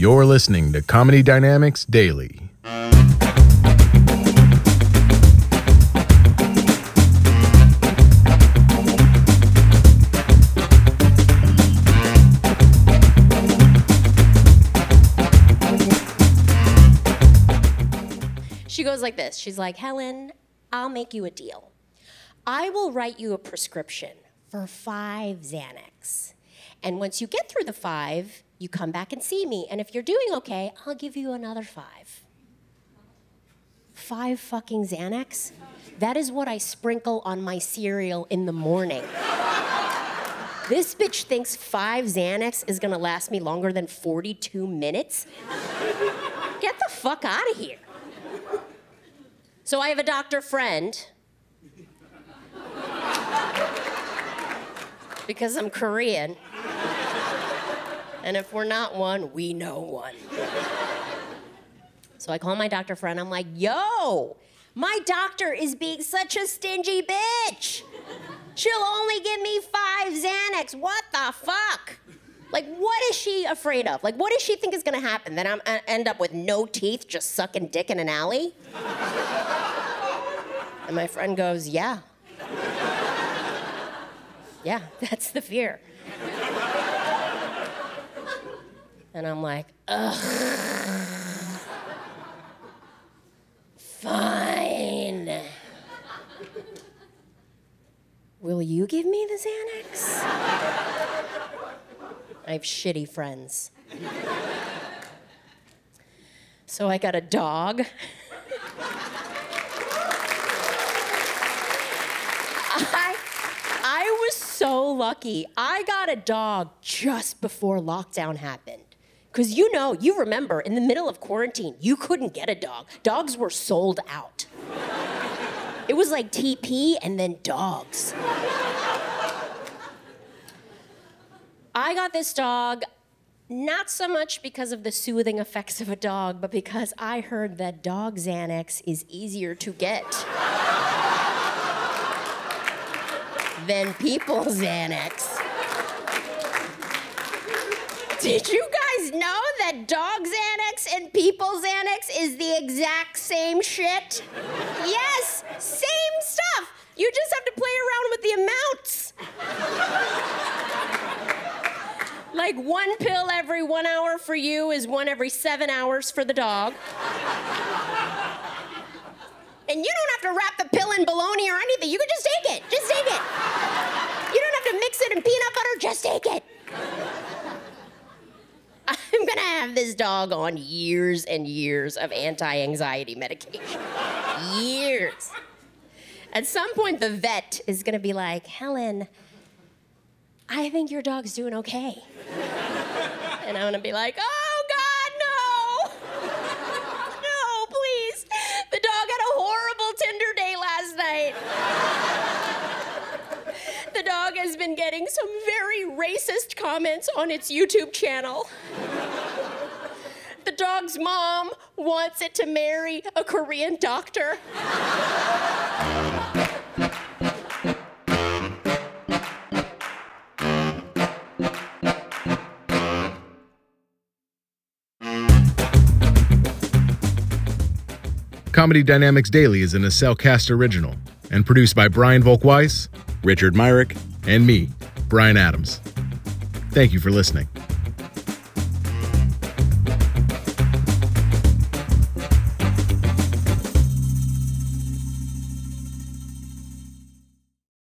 You're listening to Comedy Dynamics Daily. She goes like this She's like, Helen, I'll make you a deal. I will write you a prescription for five Xanax. And once you get through the five, you come back and see me. And if you're doing okay, I'll give you another five. Five fucking Xanax? That is what I sprinkle on my cereal in the morning. this bitch thinks five Xanax is gonna last me longer than 42 minutes? Get the fuck out of here. So I have a doctor friend. Because I'm Korean. And if we're not one, we know one. So I call my doctor friend. I'm like, yo, my doctor is being such a stingy bitch. She'll only give me five Xanax. What the fuck? Like, what is she afraid of? Like, what does she think is gonna happen? That I'm I end up with no teeth, just sucking dick in an alley? and my friend goes, yeah. Yeah, that's the fear. And I'm like, ugh. Fine. Will you give me the Xanax? I have shitty friends. So I got a dog. I, I was so lucky. I got a dog just before lockdown happened. Because you know, you remember, in the middle of quarantine, you couldn't get a dog. Dogs were sold out. It was like TP and then dogs. I got this dog not so much because of the soothing effects of a dog, but because I heard that dog Xanax is easier to get than people Xanax. Did you guys know that dog Xanax and people Xanax is the exact same shit? Yes, same stuff. You just have to play around with the amounts. like one pill every one hour for you is one every seven hours for the dog. And you don't have to wrap the pill in bologna or anything. You can just take it. Just take it. You don't have to mix it in peanut butter. Just take it. Have this dog on years and years of anti anxiety medication. years. At some point, the vet is gonna be like, Helen, I think your dog's doing okay. and I'm gonna be like, oh God, no! no, please. The dog had a horrible Tinder day last night. The dog has been getting some very racist comments on its YouTube channel. Dog's mom wants it to marry a Korean doctor. Comedy Dynamics Daily is an Acelcast original and produced by Brian Volkweiss, Richard Myrick, and me, Brian Adams. Thank you for listening.